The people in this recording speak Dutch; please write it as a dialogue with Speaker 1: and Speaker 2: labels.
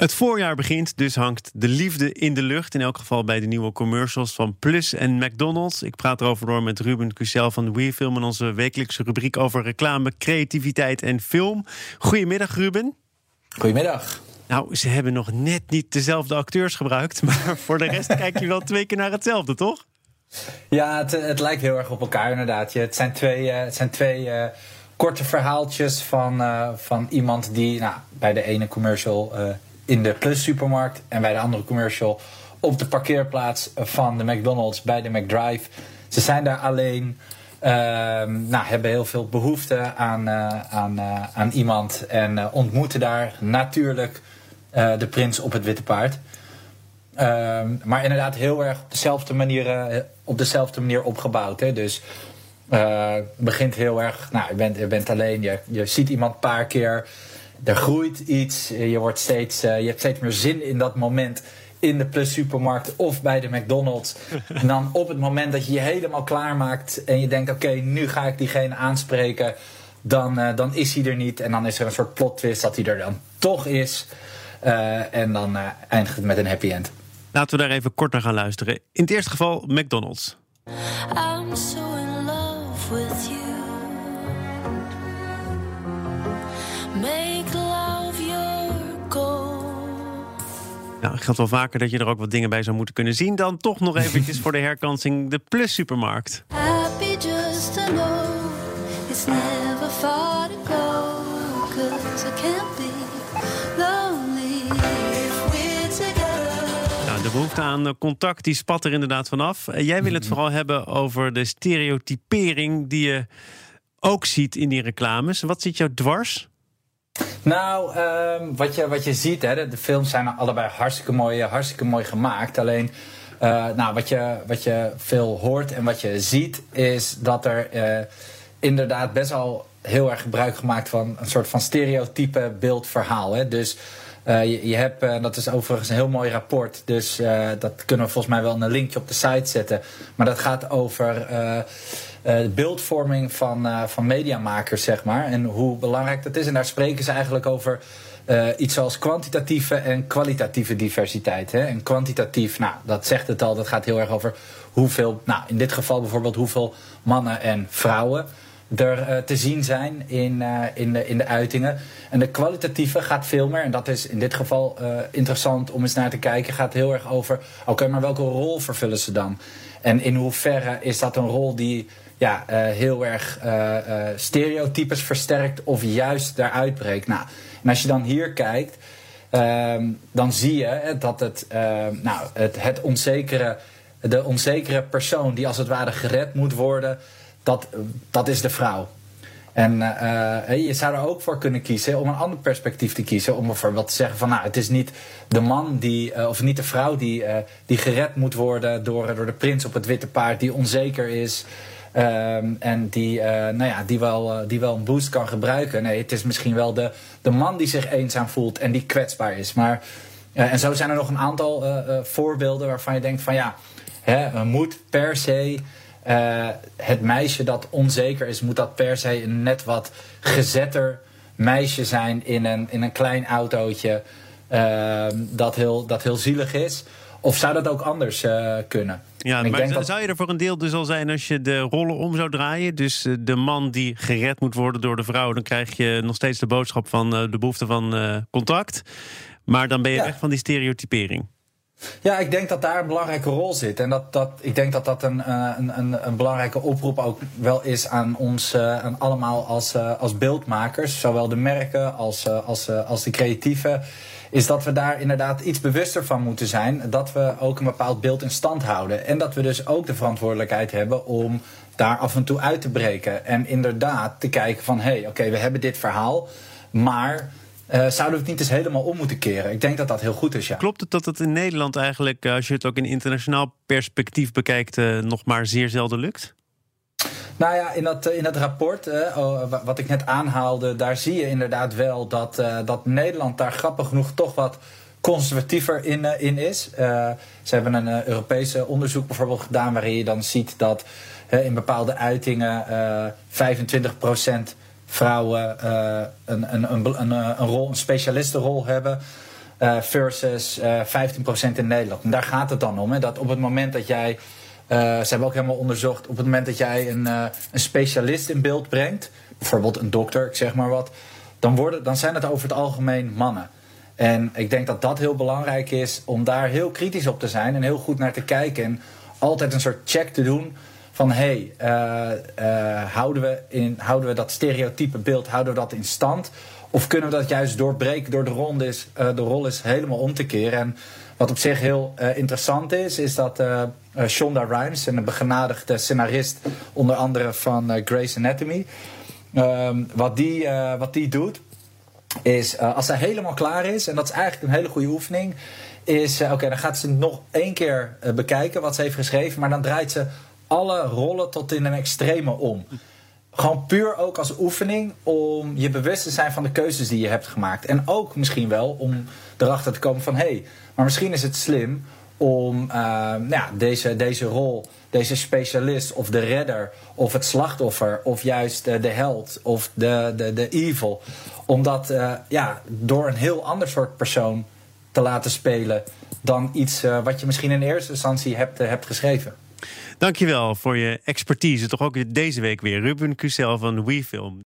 Speaker 1: Het voorjaar begint, dus hangt de liefde in de lucht. In elk geval bij de nieuwe commercials van Plus en McDonald's. Ik praat erover door met Ruben Cusel van WeFilm... in onze wekelijkse rubriek over reclame, creativiteit en film. Goedemiddag, Ruben.
Speaker 2: Goedemiddag.
Speaker 1: Nou, ze hebben nog net niet dezelfde acteurs gebruikt... maar voor de rest kijk je wel twee keer naar hetzelfde, toch?
Speaker 2: Ja, het, het lijkt heel erg op elkaar inderdaad. Het zijn twee... het zijn twee uh korte verhaaltjes van, uh, van iemand die nou, bij de ene commercial uh, in de Plus supermarkt en bij de andere commercial op de parkeerplaats van de McDonald's bij de McDrive. Ze zijn daar alleen, uh, nou, hebben heel veel behoefte aan, aan, aan iemand en ontmoeten daar natuurlijk de prins op het witte paard. Ehm, maar inderdaad heel erg op dezelfde manier, op dezelfde manier opgebouwd. Hè? Dus uh, begint heel erg, nou, je bent, je bent alleen, je, je ziet iemand een paar keer, er groeit iets, je, wordt steeds, uh, je hebt steeds meer zin in dat moment in de Plus supermarkt of bij de McDonald's. en dan op het moment dat je je helemaal klaarmaakt en je denkt, oké, okay, nu ga ik diegene aanspreken, dan, uh, dan is hij er niet. En dan is er een soort plot twist dat hij er dan toch is. en dan eindigt het met een happy end.
Speaker 1: Laten we daar even kort naar gaan luisteren. In het eerste geval McDonald's. I'm so with you. Nou, het geldt wel vaker dat je er ook wat dingen bij zou moeten kunnen zien. Dan toch nog eventjes voor de herkansing de Plus Supermarkt. Happy just to know it's never far to go. Cause I can't be lonely nou, de behoefte aan contact die spat er inderdaad vanaf. Jij wil het mhm. vooral hebben over de stereotypering die je ook ziet in die reclames. Wat zit jou dwars?
Speaker 2: Nou, um, wat, je, wat je ziet, hè, de, films zijn allebei hartstikke mooi, hartstikke mooi gemaakt. Alleen, uh, nou, wat, je, wat je veel hoort en wat je ziet, is dat er uh, inderdaad best wel heel erg gebruik gemaakt van een soort van stereotype beeldverhaal. Hè. Dus je, je, hebt, uh, dat is overigens een heel mooi rapport, dus dat kunnen we volgens mij wel een linkje op de site zetten. Maar dat gaat over de beeldvorming van, van mediamakers, zeg maar. En hoe belangrijk dat is. En daar spreken ze eigenlijk over iets zoals kwantitatieve en kwalitatieve diversiteit. Hè? En kwantitatief, nou, dat zegt het al, dat gaat heel erg over hoeveel, nou, in dit geval bijvoorbeeld hoeveel mannen en vrouwen er uh, te zien zijn in, uh, in, de, in de uitingen. En de kwalitatieve gaat veel meer, en dat is in dit geval uh, interessant om eens naar te kijken, gaat heel erg over: oké, maar welke rol vervullen ze dan? En in hoeverre is dat een rol die ja, heel erg stereotypes versterkt of juist daaruit breekt? Nou, en als je dan hier kijkt. Ehm, dan zie je dat het, nou, het, het onzekere, de onzekere persoon die als het ware gered moet worden, dat, dat is de vrouw. En uh, je zou er ook voor kunnen kiezen om een ander perspectief te kiezen. Om bijvoorbeeld te zeggen van nou, het is niet de man die, uh, of niet de vrouw die, die gered moet worden door, door de prins op het witte paard, die onzeker is. Um, en die, nou ja, die, wel, die wel een boost kan gebruiken. Nee, het is misschien wel de, de man die zich eenzaam voelt en die kwetsbaar is. Maar, en zo zijn er nog een aantal voorbeelden waarvan je denkt van ja, hè, moet per se uh, het meisje dat onzeker is, moet dat per se een net wat gezetter meisje zijn in een, in een klein autootje uh, dat, heel, dat heel zielig is? Of zou dat ook anders uh, kunnen?
Speaker 1: Ja, maar denk dat... zou je er voor een deel dus al zijn als je de rollen om zou draaien? Dus de man die gered moet worden door de vrouw, dan krijg je nog steeds de boodschap van de behoefte van contact. Maar dan ben je ja. weg van die stereotypering.
Speaker 2: Ja, ik denk dat daar een belangrijke rol zit. En dat, dat, ik denk dat dat een, eh, een, een, belangrijke oproep ook wel is aan ons uh, aan allemaal als, uh, als beeldmakers. Zowel de merken als, als, als de creatieven. Is dat we daar inderdaad iets bewuster van moeten zijn. Dat we ook een bepaald beeld in stand houden. En dat we dus ook de verantwoordelijkheid hebben om daar af en toe uit te breken. En inderdaad te kijken van hé, hey, oké, we hebben dit verhaal. Maar uh, zouden we het niet eens helemaal om moeten keren? Ik denk dat dat heel goed is, ja.
Speaker 1: Klopt het dat het in Nederland eigenlijk, eh, als je het ook in internationaal perspectief bekijkt, uh, nog maar zeer zelden lukt?
Speaker 2: Nou ja, in dat, in dat rapport, uh, wat ik net aanhaalde, daar zie je inderdaad wel dat, dat Nederland daar grappig genoeg toch wat conservatiever in, in is. ze hebben een Europese onderzoek bijvoorbeeld gedaan waarin je dan ziet dat in bepaalde uitingen 25% vrouwen uh, een, een, een, een, een, rol, een specialistenrol hebben. versus 15% in Nederland. En daar gaat het dan om. Hè, dat op het moment dat jij. ze hebben ook helemaal onderzocht. Op het moment dat jij een, een specialist in beeld brengt. Bijvoorbeeld een dokter, ik zeg maar wat. Dan, worden, dan zijn het over het algemeen mannen. En ik denk dat dat heel belangrijk is om daar heel kritisch op te zijn en heel goed naar te kijken. En altijd een soort check te doen van hey, uh, houden, we houden we dat stereotype beeld, houden we dat in stand? Of kunnen we dat juist doorbreken door de, ronde is, uh, de rol is helemaal om te keren? En wat op zich heel interessant is, is dat Shonda Rhimes, een begenadigde scenarist, onder andere van Grey's Anatomy, ehm, wat, die, wat die doet, is als zij helemaal klaar is, en dat is eigenlijk een hele goede oefening, is oké, dan gaat ze nog één keer bekijken wat ze heeft geschreven, maar dan draait ze alle rollen tot in een extreme om. Gewoon puur ook als oefening om je bewust te zijn van de keuzes die je hebt gemaakt. En ook misschien wel om erachter te komen van hé, hey, maar misschien is het slim om nou ja, deze, deze rol deze specialist of de redder of het slachtoffer of juist de, de held of de, de, de evil. Om dat uh, ja, door een heel ander soort persoon te laten spelen dan iets wat je misschien in eerste instantie hebt, hebt geschreven.
Speaker 1: Dankjewel voor je expertise. Toch ook deze week weer. Ruben Cusel van WeFilm.